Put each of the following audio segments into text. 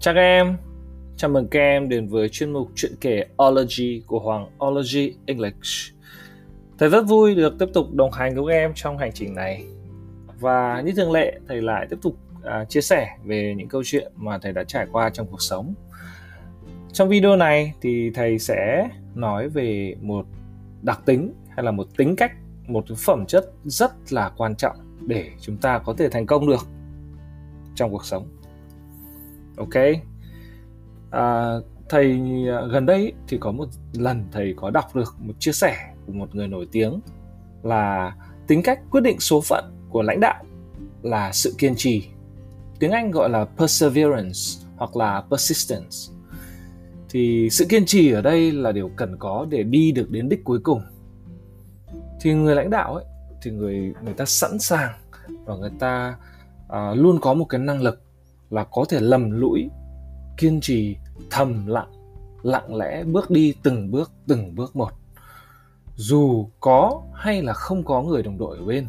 Chào các em, chào mừng các em đến với chuyên mục chuyện kể Ology của Hoàng Ology English. Thầy rất vui được tiếp tục đồng hành với các em trong hành trình này. Và như thường lệ, thầy lại tiếp tục à, chia sẻ về những câu chuyện mà thầy đã trải qua trong cuộc sống. Trong video này thì thầy sẽ nói về một đặc tính hay là một tính cách, một phẩm chất rất là quan trọng để chúng ta có thể thành công được trong cuộc sống ok? À, thầy à, gần đây thì có một lần thầy có đọc được một chia sẻ của một người nổi tiếng là tính cách quyết định số phận của lãnh đạo là sự kiên trì. Tiếng anh gọi là perseverance hoặc là persistence. Thì sự kiên trì ở đây là điều cần có để đi được đến đích cuối cùng. Thì người lãnh đạo ấy thì người người ta sẵn sàng và người ta uh, luôn có một cái năng lực là có thể lầm lũi, kiên trì, thầm lặng lặng lẽ bước đi từng bước từng bước một. Dù có hay là không có người đồng đội ở bên,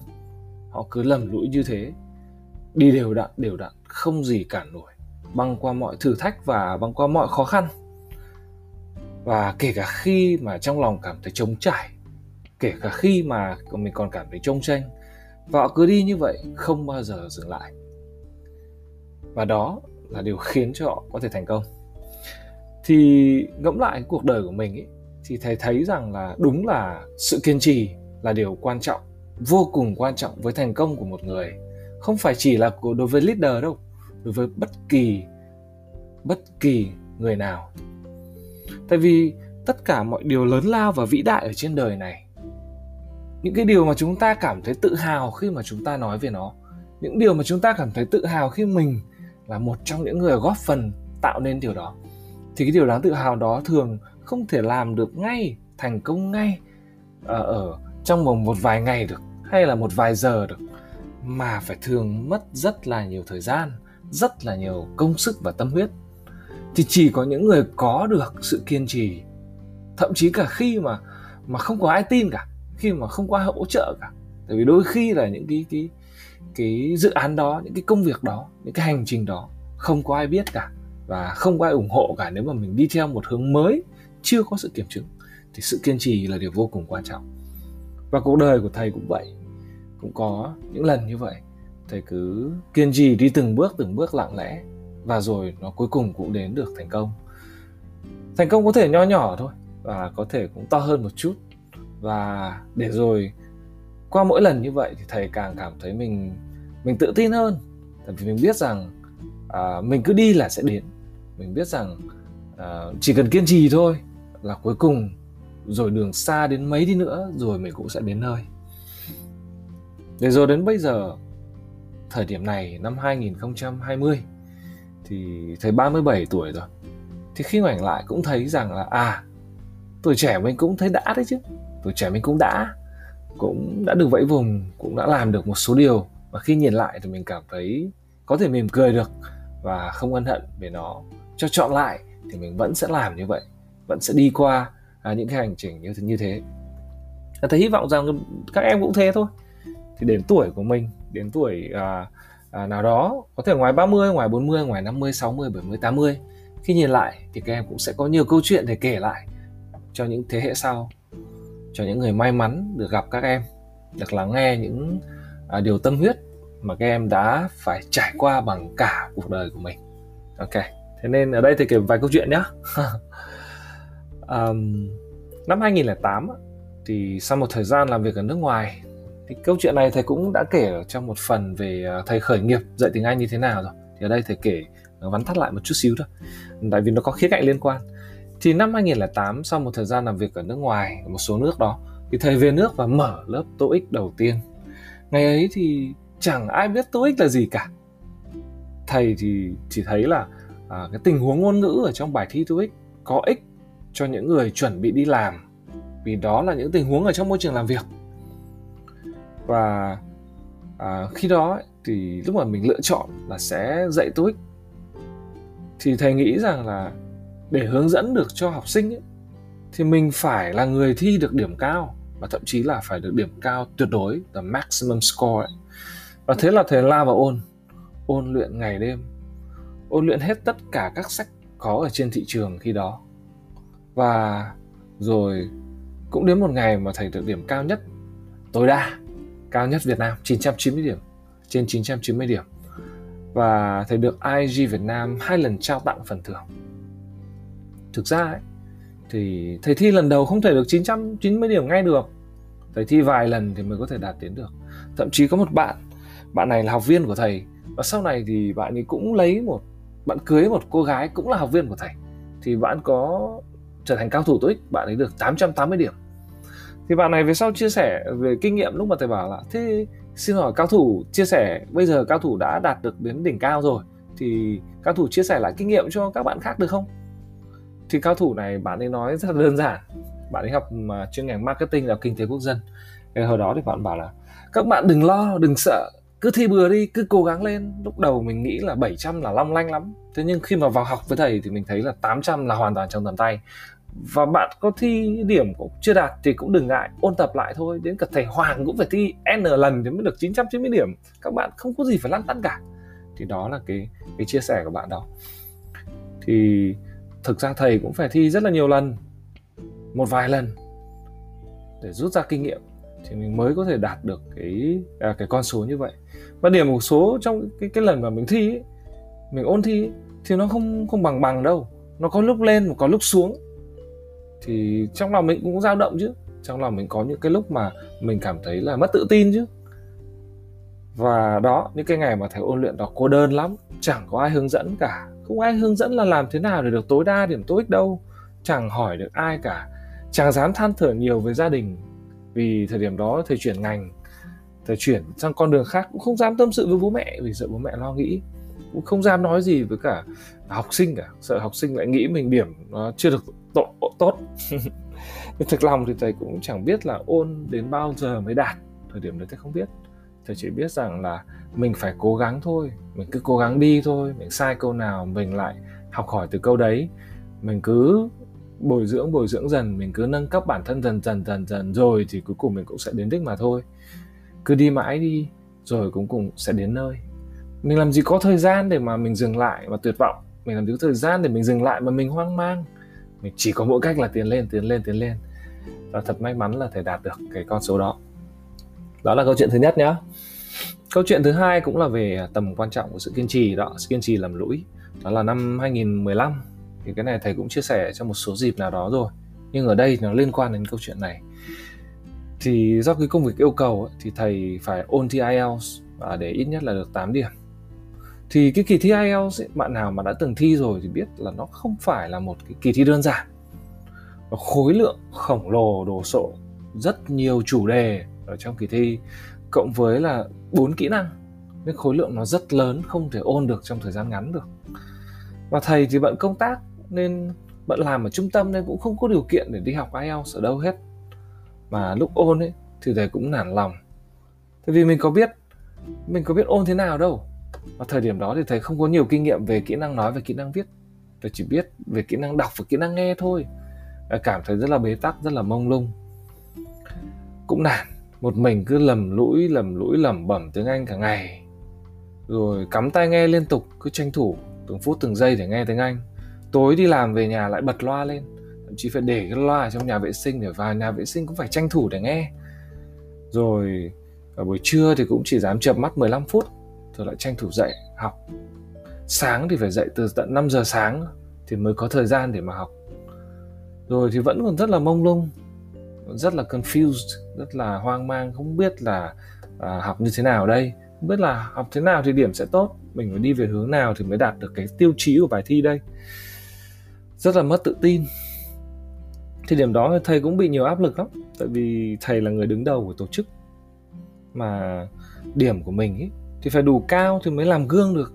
họ cứ lầm lũi như thế, đi đều đặn đều đặn, không gì cản nổi, băng qua mọi thử thách và băng qua mọi khó khăn. Và kể cả khi mà trong lòng cảm thấy trống trải, kể cả khi mà mình còn cảm thấy trông tranh, và họ cứ đi như vậy, không bao giờ dừng lại và đó là điều khiến cho họ có thể thành công. Thì ngẫm lại cuộc đời của mình ý, thì thầy thấy rằng là đúng là sự kiên trì là điều quan trọng vô cùng quan trọng với thành công của một người. Không phải chỉ là của đối với leader đâu đối với bất kỳ bất kỳ người nào. Tại vì tất cả mọi điều lớn lao và vĩ đại ở trên đời này những cái điều mà chúng ta cảm thấy tự hào khi mà chúng ta nói về nó những điều mà chúng ta cảm thấy tự hào khi mình là một trong những người góp phần tạo nên điều đó. Thì cái điều đáng tự hào đó thường không thể làm được ngay thành công ngay ở, ở trong vòng một vài ngày được hay là một vài giờ được mà phải thường mất rất là nhiều thời gian rất là nhiều công sức và tâm huyết. Thì chỉ có những người có được sự kiên trì thậm chí cả khi mà mà không có ai tin cả khi mà không có ai hỗ trợ cả. Tại vì đôi khi là những cái cái cái dự án đó, những cái công việc đó, những cái hành trình đó không có ai biết cả và không có ai ủng hộ cả nếu mà mình đi theo một hướng mới, chưa có sự kiểm chứng, thì sự kiên trì là điều vô cùng quan trọng. Và cuộc đời của thầy cũng vậy, cũng có những lần như vậy. Thầy cứ kiên trì đi từng bước từng bước lặng lẽ và rồi nó cuối cùng cũng đến được thành công. Thành công có thể nho nhỏ thôi và có thể cũng to hơn một chút. Và để rồi qua mỗi lần như vậy thì thầy càng cảm thấy mình mình tự tin hơn. Tại vì mình biết rằng à, mình cứ đi là sẽ đến. Mình biết rằng à, chỉ cần kiên trì thôi là cuối cùng rồi đường xa đến mấy đi nữa rồi mình cũng sẽ đến nơi. Để rồi đến bây giờ thời điểm này năm 2020 thì thầy 37 tuổi rồi. Thì khi ngoảnh lại cũng thấy rằng là à tuổi trẻ mình cũng thấy đã đấy chứ. Tuổi trẻ mình cũng đã cũng đã được vẫy vùng cũng đã làm được một số điều. Và khi nhìn lại thì mình cảm thấy có thể mỉm cười được và không ân hận về nó. Cho chọn lại thì mình vẫn sẽ làm như vậy vẫn sẽ đi qua à, những cái hành trình như thế như thế. À, thầy hy vọng rằng các em cũng thế thôi. Thì đến tuổi của mình đến tuổi à, à, nào đó có thể ngoài 30, ngoài 40, ngoài 50, 60, 70, 80 khi nhìn lại thì các em cũng sẽ có nhiều câu chuyện để kể lại cho những thế hệ sau cho những người may mắn được gặp các em được lắng nghe những à, điều tâm huyết mà các em đã phải trải qua bằng cả cuộc đời của mình. Ok thế nên ở đây thì kể vài câu chuyện nhé um, năm 2008 thì sau một thời gian làm việc ở nước ngoài thì câu chuyện này thầy cũng đã kể ở trong một phần về à, thầy khởi nghiệp dạy tiếng Anh như thế nào rồi. Thì ở đây thầy kể vắn tắt lại một chút xíu thôi. Tại vì nó có khía cạnh liên quan thì năm 2008 sau một thời gian làm việc ở nước ngoài ở một số nước đó thì thầy về nước và mở lớp TOEIC đầu tiên. Ngày ấy thì chẳng ai biết TOEIC là gì cả. Thầy thì chỉ thấy là à, cái tình huống ngôn ngữ ở trong bài thi TOEIC có ích cho những người chuẩn bị đi làm vì đó là những tình huống ở trong môi trường làm việc và à, khi đó thì lúc mà mình lựa chọn là sẽ dạy TOEIC thì thầy nghĩ rằng là để hướng dẫn được cho học sinh ấy, thì mình phải là người thi được điểm cao và thậm chí là phải được điểm cao tuyệt đối the maximum score ấy. và thế là thầy la vào ôn ôn luyện ngày đêm ôn luyện hết tất cả các sách có ở trên thị trường khi đó. Và rồi cũng đến một ngày mà thầy được điểm cao nhất tối đa cao nhất Việt Nam 990 điểm trên 990 điểm. Và thầy được IG Việt Nam hai lần trao tặng phần thưởng thực ra ấy, thì thầy thi lần đầu không thể được 990 điểm ngay được. Thầy thi vài lần thì mới có thể đạt đến được. Thậm chí có một bạn bạn này là học viên của thầy và sau này thì bạn ấy cũng lấy một bạn cưới một cô gái cũng là học viên của thầy thì bạn có trở thành cao thủ TOEIC bạn ấy được 880 điểm. Thì bạn này về sau chia sẻ về kinh nghiệm lúc mà thầy bảo là thế xin hỏi cao thủ chia sẻ bây giờ cao thủ đã đạt được đến đỉnh cao rồi thì cao thủ chia sẻ lại kinh nghiệm cho các bạn khác được không? Thì cao thủ này bạn ấy nói rất là đơn giản. Bạn ấy học mà chuyên ngành marketing là kinh tế quốc dân. Cái hồi đó thì bạn bảo là, các bạn đừng lo, đừng sợ. Cứ thi bừa đi, cứ cố gắng lên. Lúc đầu mình nghĩ là 700 là long lanh lắm. Thế nhưng khi mà vào học với thầy thì mình thấy là 800 là hoàn toàn trong tầm tay. Và bạn có thi điểm cũng chưa đạt thì cũng đừng ngại, ôn tập lại thôi. Đến cả thầy Hoàng cũng phải thi n lần thì mới được 990 điểm. Các bạn không có gì phải lăn tăn cả. Thì đó là cái cái chia sẻ của bạn đó. Thì thực ra thầy cũng phải thi rất là nhiều lần. Một vài lần. Để rút ra kinh nghiệm thì mình mới có thể đạt được cái à, cái con số như vậy. Và điểm một số trong cái cái lần mà mình thi ấy, mình ôn thi ấy, thì nó không không bằng bằng đâu. Nó có lúc lên và có lúc xuống. Thì trong lòng mình cũng dao động chứ. Trong lòng mình có những cái lúc mà mình cảm thấy là mất tự tin chứ. Và đó những cái ngày mà thầy ôn luyện đó cô đơn lắm. Chẳng có ai hướng dẫn cả không ai hướng dẫn là làm thế nào để được tối đa điểm tối đâu. Chẳng hỏi được ai cả. Chẳng dám than thở nhiều với gia đình. Vì thời điểm đó thầy chuyển ngành thầy chuyển sang con đường khác cũng không dám tâm sự với bố mẹ, vì sợ bố mẹ lo nghĩ. Cũng không dám nói gì với cả học sinh cả. Sợ học sinh lại nghĩ mình điểm nó chưa được tốt tốt. Nhưng thực lòng thì thầy cũng chẳng biết là ôn đến bao giờ mới đạt. Thời điểm đấy thầy không biết thầy chỉ biết rằng là mình phải cố gắng thôi, mình cứ cố gắng đi thôi, mình sai câu nào mình lại học hỏi từ câu đấy. Mình cứ bồi dưỡng bồi dưỡng dần, mình cứ nâng cấp bản thân dần dần dần dần, rồi thì cuối cùng mình cũng sẽ đến đích mà thôi. Cứ đi mãi đi, rồi cũng cùng sẽ đến nơi. Mình làm gì có thời gian để mà mình dừng lại và tuyệt vọng? Mình làm gì có thời gian để mình dừng lại mà mình hoang mang? Mình chỉ có mỗi cách là tiến lên tiến lên tiến lên. Và thật may mắn là thể đạt được cái con số đó đó là câu chuyện thứ nhất nhé câu chuyện thứ hai cũng là về tầm quan trọng của sự kiên trì đó sự kiên trì làm lũi. Đó là năm 2015 thì cái này thầy cũng chia sẻ trong một số dịp nào đó rồi nhưng ở đây nó liên quan đến câu chuyện này. Thì do cái công việc yêu cầu ấy, thì thầy phải ôn thi IELTS và để ít nhất là được 8 điểm. Thì cái kỳ thi IELTS ấy, bạn nào mà đã từng thi rồi thì biết là nó không phải là một cái kỳ thi đơn giản. Nó khối lượng khổng lồ đồ sộ rất nhiều chủ đề ở trong kỳ thi, cộng với là bốn kỹ năng. Nên khối lượng nó rất lớn, không thể ôn được trong thời gian ngắn được. Và thầy thì bận công tác nên bận làm ở trung tâm nên cũng không có điều kiện để đi học IELTS ở đâu hết. Mà lúc ôn ấy thì thầy cũng nản lòng. Tại vì mình có biết, mình có biết ôn thế nào đâu. Và thời điểm đó thì thầy không có nhiều kinh nghiệm về kỹ năng nói và kỹ năng viết. Thầy chỉ biết về kỹ năng đọc và kỹ năng nghe thôi. Cảm thấy rất là bế tắc, rất là mông lung. Cũng nản một mình cứ lầm lũi lầm lũi, lẩm bẩm tiếng anh cả ngày. Rồi cắm tai nghe liên tục, cứ tranh thủ từng phút từng giây để nghe tiếng anh. Tối đi làm về nhà lại bật loa lên. Thậm chí phải để cái loa ở trong nhà vệ sinh để vào nhà vệ sinh cũng phải tranh thủ để nghe. Rồi ở buổi trưa thì cũng chỉ dám chợp mắt 15 phút, rồi lại tranh thủ dậy học. Sáng thì phải dậy từ tận 5 giờ sáng thì mới có thời gian để mà học. Rồi thì vẫn còn rất là mông lung rất là confused rất là hoang mang không biết là à, học như thế nào đây. Không biết là học thế nào thì điểm sẽ tốt mình phải đi về hướng nào thì mới đạt được cái tiêu chí của bài thi đây. Rất là mất tự tin. Thì điểm đó thầy cũng bị nhiều áp lực lắm tại vì thầy là người đứng đầu của tổ chức. Mà điểm của mình ấy, thì phải đủ cao thì mới làm gương được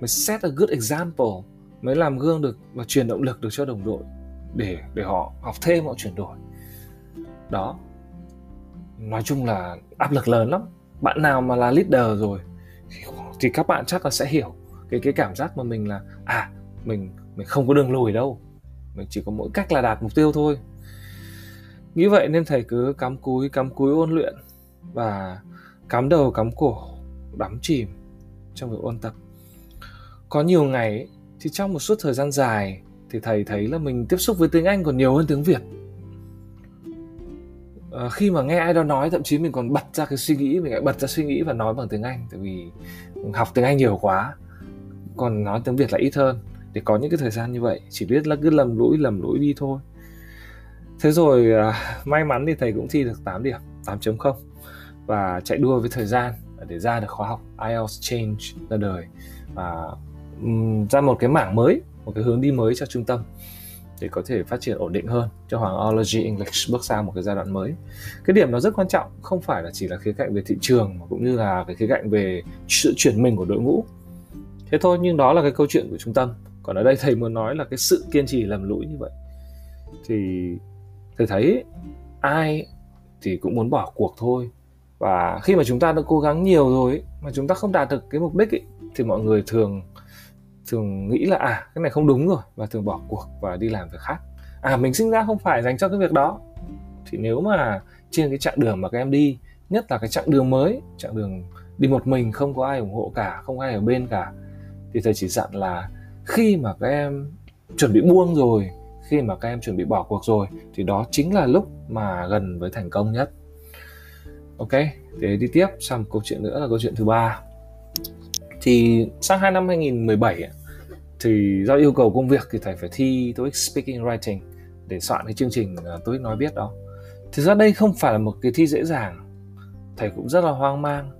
mới set a good example mới làm gương được và truyền động lực được cho đồng đội để để họ học thêm họ chuyển đổi đó. Nói chung là áp lực lớn lắm. Bạn nào mà là leader rồi thì các bạn chắc là sẽ hiểu cái cái cảm giác mà mình là à mình mình không có đường lùi đâu. Mình chỉ có mỗi cách là đạt mục tiêu thôi. Nghĩ vậy nên thầy cứ cắm cúi cắm cúi ôn luyện và cắm đầu, cắm cổ, đắm chìm trong việc ôn tập. Có nhiều ngày thì trong một suốt thời gian dài thì thầy thấy là mình tiếp xúc với tiếng Anh còn nhiều hơn tiếng Việt à, khi mà nghe ai đó nói thậm chí mình còn bật ra cái suy nghĩ mình lại bật ra suy nghĩ và nói bằng tiếng Anh tại vì học tiếng Anh nhiều quá còn nói tiếng Việt là ít hơn. Để có những cái thời gian như vậy chỉ biết là cứ lầm lũi lầm lũi đi thôi. Thế rồi à, may mắn thì thầy cũng thi được 8 điểm 8.0 và chạy đua với thời gian để ra được khóa học IELTS Change ra đời. Và um, ra một cái mảng mới một cái hướng đi mới cho trung tâm để có thể phát triển ổn định hơn cho Hoàng Ology English bước sang một cái giai đoạn mới. Cái điểm nó rất quan trọng không phải là chỉ là khía cạnh về thị trường mà cũng như là cái khía cạnh về sự chuyển mình của đội ngũ. Thế thôi nhưng đó là cái câu chuyện của trung tâm. Còn ở đây thầy muốn nói là cái sự kiên trì lầm lũi như vậy. Thì thầy thấy ai thì cũng muốn bỏ cuộc thôi. Và khi mà chúng ta đã cố gắng nhiều rồi mà chúng ta không đạt được cái mục đích ấy, thì mọi người thường thường nghĩ là à cái này không đúng rồi, và thường bỏ cuộc và đi làm việc khác. À mình sinh ra không phải dành cho cái việc đó. Thì nếu mà trên cái chặng đường mà các em đi, nhất là cái chặng đường mới, chặng đường đi một mình, không có ai ủng hộ cả, không ai ở bên cả, thì thầy chỉ dặn là khi mà các em chuẩn bị buông rồi, khi mà các em chuẩn bị bỏ cuộc rồi, thì đó chính là lúc mà gần với thành công nhất. Ok để đi tiếp sang một câu chuyện nữa là câu chuyện thứ ba. Thì sang hai năm 2017 thì do yêu cầu công việc thì thầy phải thi TOEIC Speaking Writing để soạn cái chương trình à, TOEIC nói biết đó. Thực ra đây không phải là một cái thi dễ dàng. Thầy cũng rất là hoang mang.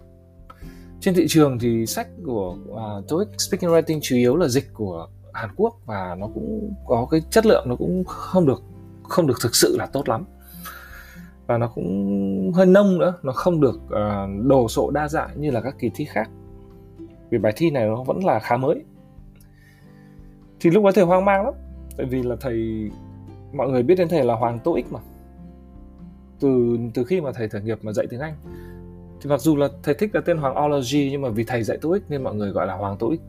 Trên thị trường thì sách của uh, TOEIC Speaking Writing chủ yếu là dịch của Hàn Quốc và nó cũng có cái chất lượng nó cũng không được không được thực sự là tốt lắm và nó cũng hơi nông nữa nó không được uh, đồ sộ đa dạng như là các kỳ thi khác vì bài thi này nó vẫn là khá mới thì lúc đó thầy hoang mang lắm. Tại vì là thầy, mọi người biết đến thầy là hoàng tô ích mà. Từ từ khi mà thầy khởi nghiệp mà dạy tiếng anh. Thì mặc dù là thầy thích là tên hoàng ology, nhưng mà vì thầy dạy tô ích nên mọi người gọi là hoàng tô ích.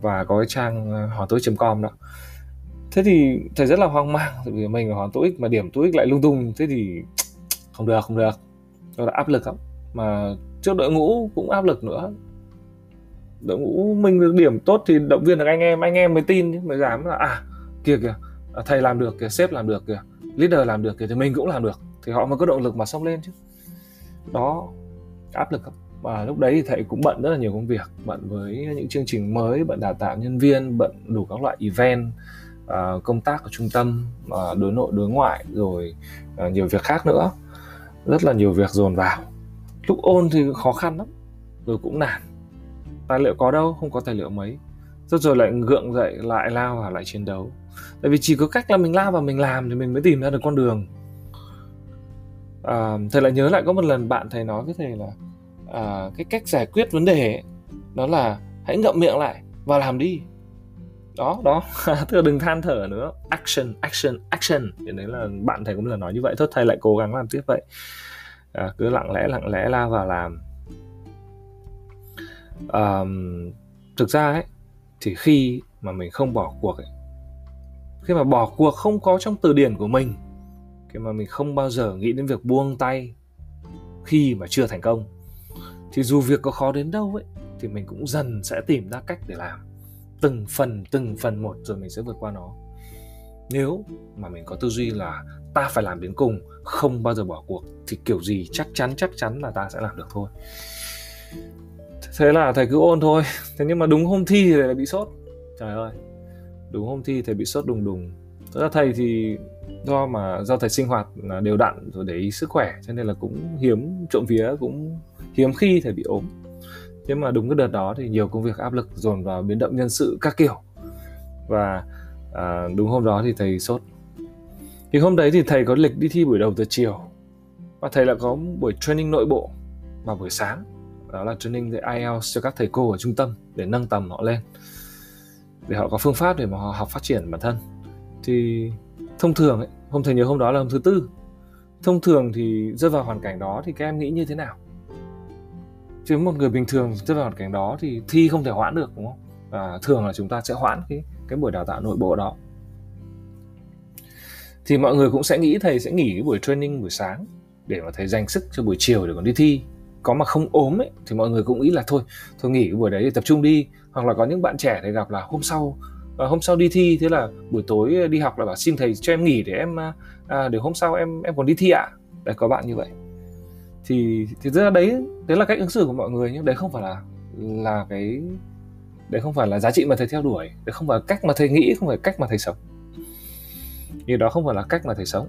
Và có cái trang ờ, hoàng tô com đó. Thế thì thầy rất là hoang mang, tại vì mình là hoàng tô ích mà điểm tô ích lại lung tung. Thế thì không được không được. Đó là áp lực lắm. Mà trước đội ngũ cũng áp lực nữa đội ngũ mình được điểm tốt thì động viên được anh em anh em mới tin chứ mới dám là à kìa kìa à, thầy làm được kìa sếp làm được kìa leader làm được kìa thì mình cũng làm được. Thì họ mới có động lực mà xông lên chứ. Đó áp lực và lúc đấy thì thầy cũng bận rất là nhiều công việc bận với những chương trình mới bận đào tạo nhân viên bận đủ các loại event uh, công tác ở trung tâm uh, đối nội đối ngoại rồi uh, nhiều việc khác nữa. Rất là nhiều việc dồn vào. Lúc ôn thì khó khăn lắm rồi cũng nản tài liệu có đâu không có tài liệu mấy. Rồi rồi lại gượng dậy lại lao vào lại chiến đấu. Tại vì chỉ có cách là mình lao vào mình làm thì mình mới tìm ra được con đường. À, thầy lại nhớ lại có một lần bạn thầy nói với thầy là à, cái cách giải quyết vấn đề đó là hãy ngậm miệng lại và làm đi. Đó đó. Tức là đừng than thở nữa. Action action action. Thì đấy là bạn thầy cũng là nói như vậy. Thôi thầy lại cố gắng làm tiếp vậy. À, cứ lặng lẽ lặng lẽ lao vào làm um, thực ra ấy thì khi mà mình không bỏ cuộc ấy khi mà bỏ cuộc không có trong từ điển của mình khi mà mình không bao giờ nghĩ đến việc buông tay khi mà chưa thành công thì dù việc có khó đến đâu ấy thì mình cũng dần sẽ tìm ra cách để làm. Từng phần từng phần một rồi mình sẽ vượt qua nó. Nếu mà mình có tư duy là ta phải làm đến cùng không bao giờ bỏ cuộc thì kiểu gì chắc chắn chắc chắn là ta sẽ làm được thôi thế là thầy cứ ôn thôi. Thế nhưng mà đúng hôm thi thì thầy lại bị sốt. Trời ơi. Đúng hôm thi thầy bị sốt đùng đùng. Thật ra thầy thì do mà do thầy sinh hoạt là đều đặn rồi để ý sức khỏe cho nên là cũng hiếm trộm vía cũng hiếm khi thầy bị ốm. Nhưng mà đúng cái đợt đó thì nhiều công việc áp lực dồn vào biến động nhân sự các kiểu. Và à, đúng hôm đó thì thầy sốt. Thì hôm đấy thì thầy có lịch đi thi buổi đầu từ chiều. Và thầy lại có buổi training nội bộ vào buổi sáng đó là training về IELTS cho các thầy cô ở trung tâm để nâng tầm họ lên. Để họ có phương pháp để mà họ học phát triển bản thân. Thì thông thường ấy, hôm thầy nhớ hôm đó là hôm thứ tư. Thông thường thì rơi vào hoàn cảnh đó thì các em nghĩ như thế nào? Chứ một người bình thường rơi vào hoàn cảnh đó thì thi không thể hoãn được đúng không? Và thường là chúng ta sẽ hoãn cái cái buổi đào tạo nội bộ đó. Thì mọi người cũng sẽ nghĩ thầy sẽ nghỉ cái buổi training buổi sáng để mà thầy dành sức cho buổi chiều để còn đi thi có mà không ốm ấy thì mọi người cũng nghĩ là thôi thôi nghỉ cái buổi đấy thì tập trung đi. Hoặc là có những bạn trẻ thì gặp là hôm sau và hôm sau đi thi thế là buổi tối đi học là bảo xin thầy cho em nghỉ để em à, à để hôm sau em em còn đi thi ạ. À? đấy có bạn như vậy. Thì thì ra đấy đấy là cách ứng xử của mọi người nhưng đấy không phải là là cái đấy không phải là giá trị mà thầy theo đuổi. Đấy không phải cách mà thầy nghĩ không phải cách mà thầy sống. Như đó không phải là cách mà thầy sống.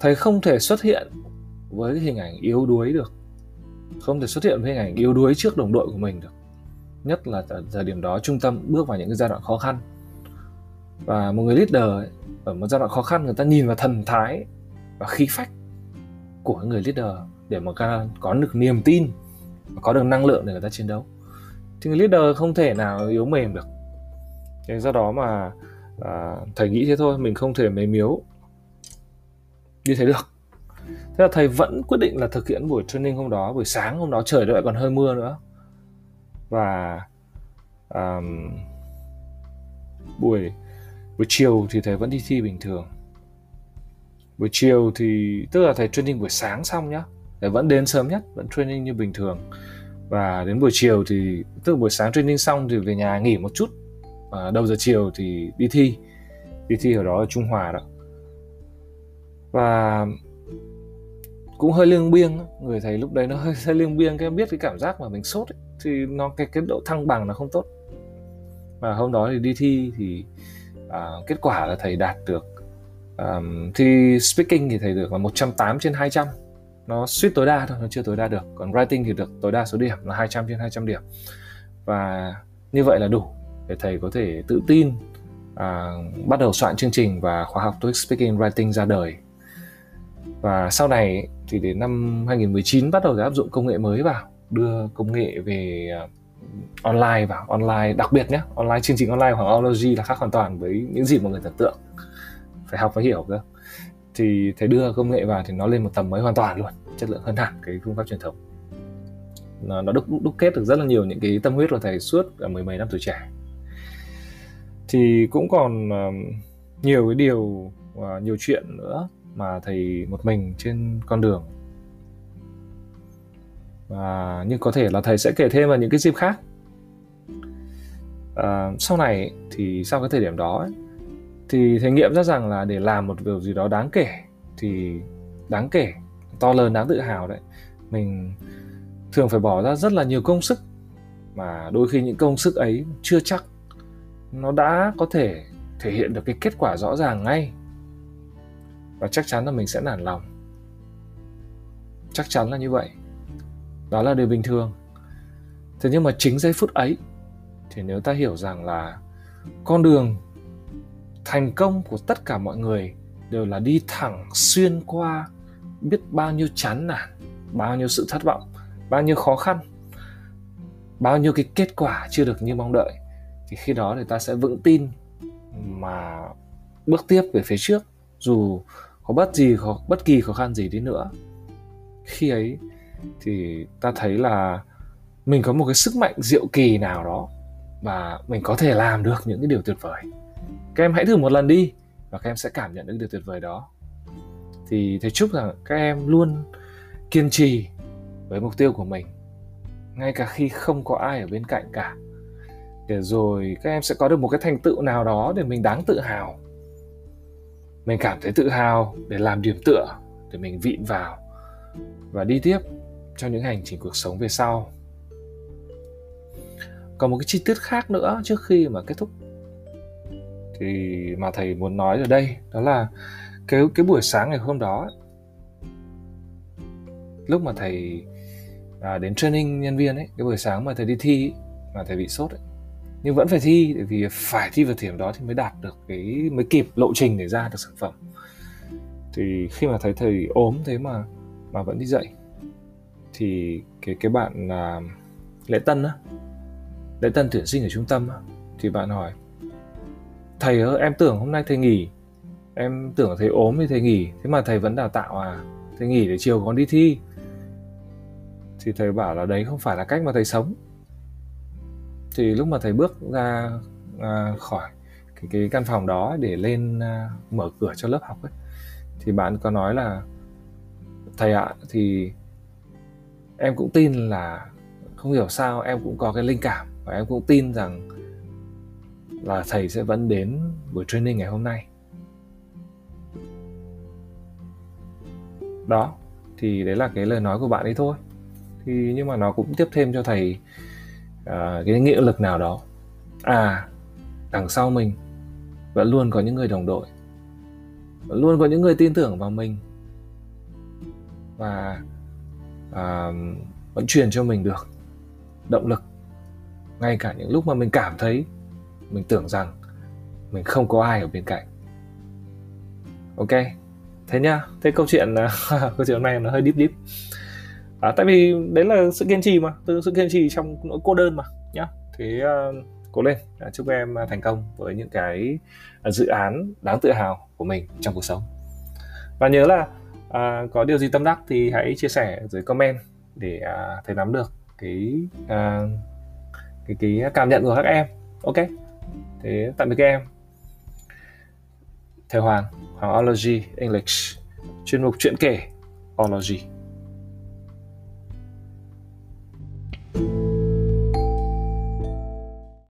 Thầy không thể xuất hiện với cái hình ảnh yếu đuối được không thể xuất hiện với hình ảnh yếu đuối trước đồng đội của mình được. Nhất là ở thời điểm đó trung tâm bước vào những cái giai đoạn khó khăn. Và một người leader ấy, ở một giai đoạn khó khăn người ta nhìn vào thần thái và khí phách của người leader để mà có được niềm tin và có được năng lượng để người ta chiến đấu. Thì người leader không thể nào yếu mềm được. Thế do đó mà à, thầy nghĩ thế thôi mình không thể mềm yếu như thế được thế là thầy vẫn quyết định là thực hiện buổi training hôm đó buổi sáng hôm đó trời lại còn hơi mưa nữa. Và um, buổi buổi chiều thì thầy vẫn đi thi bình thường. Buổi chiều thì tức là thầy training buổi sáng xong nhá. Thầy vẫn đến sớm nhất vẫn training như bình thường. Và đến buổi chiều thì tức là buổi sáng training xong thì về nhà nghỉ một chút. Và đầu giờ chiều thì đi thi. Đi thi ở đó ở Trung Hòa đó. Và cũng hơi liêng biêng người thầy lúc đấy nó hơi, hơi liêng biêng cái biết cái cảm giác mà mình sốt ấy, thì nó cái cái độ thăng bằng nó không tốt. Và hôm đó thì đi thi thì à, kết quả là thầy đạt được um, thi speaking thì thầy được là 108 trên 200 nó suýt tối đa thôi nó chưa tối đa được. Còn writing thì được tối đa số điểm là 200 trên 200 điểm. Và như vậy là đủ để thầy có thể tự tin à, bắt đầu soạn chương trình và khóa học TOEIC Speaking Writing ra đời và sau này thì đến năm 2019 bắt đầu áp dụng công nghệ mới vào đưa công nghệ về à, online vào online đặc biệt nhé online chương trình online hoặc ology là khác hoàn toàn với những gì mọi người tưởng tượng. Phải học phải hiểu cơ. Thì thầy đưa công nghệ vào thì nó lên một tầm mới hoàn toàn luôn chất lượng hơn hẳn cái phương pháp truyền thống. Nó, nó đúc, đúc kết được rất là nhiều những cái tâm huyết của thầy suốt cả mười mấy năm tuổi trẻ. Thì cũng còn uh, nhiều cái điều uh, nhiều chuyện nữa mà thầy một mình trên con đường. Và nhưng có thể là thầy sẽ kể thêm vào những cái dịp khác. À, sau này thì sau cái thời điểm đó ấy, thì thầy nghiệm ra rằng là để làm một điều gì đó đáng kể thì đáng kể to lớn đáng tự hào đấy. Mình thường phải bỏ ra rất là nhiều công sức mà đôi khi những công sức ấy chưa chắc nó đã có thể thể hiện được cái kết quả rõ ràng ngay và chắc chắn là mình sẽ nản lòng. Chắc chắn là như vậy. Đó là điều bình thường. Thế nhưng mà chính giây phút ấy, thì nếu ta hiểu rằng là con đường thành công của tất cả mọi người đều là đi thẳng xuyên qua, biết bao nhiêu chán nản, bao nhiêu sự thất vọng, bao nhiêu khó khăn, bao nhiêu cái kết quả chưa được như mong đợi, thì khi đó thì ta sẽ vững tin mà bước tiếp về phía trước, dù có bất gì khó, bất kỳ khó khăn gì đi nữa. Khi ấy thì ta thấy là mình có một cái sức mạnh diệu kỳ nào đó và mình có thể làm được những cái điều tuyệt vời. Các em hãy thử một lần đi và các em sẽ cảm nhận được điều tuyệt vời đó. Thì thầy chúc rằng các em luôn kiên trì với mục tiêu của mình ngay cả khi không có ai ở bên cạnh cả. Để rồi các em sẽ có được một cái thành tựu nào đó để mình đáng tự hào mình cảm thấy tự hào để làm điểm tựa để mình vịn vào. Và đi tiếp cho những hành trình cuộc sống về sau. Còn một cái chi tiết khác nữa trước khi mà kết thúc thì mà thầy muốn nói ở đây đó là cái cái buổi sáng ngày hôm đó lúc mà thầy à, đến training nhân viên ấy cái buổi sáng mà thầy đi thi mà thầy bị sốt ấy nhưng vẫn phải thi bởi vì phải thi vào điểm đó thì mới đạt được cái, mới kịp lộ trình để ra được sản phẩm. Thì khi mà thấy thầy ốm thế mà mà vẫn đi dạy, thì cái cái bạn là lễ tân á, lễ tân tuyển sinh ở trung tâm á, thì bạn hỏi, thầy ơi, em tưởng hôm nay thầy nghỉ, em tưởng thầy ốm thì thầy nghỉ, thế mà thầy vẫn đào tạo à? Thầy nghỉ để chiều con đi thi. Thì thầy bảo là đấy, không phải là cách mà thầy sống thì lúc mà thầy bước ra à, khỏi cái, cái căn phòng đó để lên à, mở cửa cho lớp học ấy thì bạn có nói là thầy ạ thì em cũng tin là không hiểu sao em cũng có cái linh cảm và em cũng tin rằng là thầy sẽ vẫn đến buổi training ngày hôm nay. Đó thì đấy là cái lời nói của bạn ấy thôi. Thì nhưng mà nó cũng tiếp thêm cho thầy À, cái nghị lực nào đó. À đằng sau mình vẫn luôn có những người đồng đội vẫn luôn có những người tin tưởng vào mình và à, vẫn truyền cho mình được động lực. Ngay cả những lúc mà mình cảm thấy mình tưởng rằng mình không có ai ở bên cạnh. Ok thế nhá. Thế câu chuyện à, câu chuyện hôm nay nó hơi deep deep à, tại vì đấy là sự kiên trì mà từ sự kiên trì trong nỗi cô đơn mà nhá. Thế uh, cố lên à, chúc em à, thành công với những cái à, dự án đáng tự hào của mình trong cuộc sống. Và nhớ là à, có điều gì tâm đắc thì hãy chia sẻ dưới comment để à, thầy nắm được cái à, cái cái cảm nhận của các em ok? Thế tạm biệt các em. Thầy Hoàng Hoàng Ology English chuyên mục chuyện kể Ology.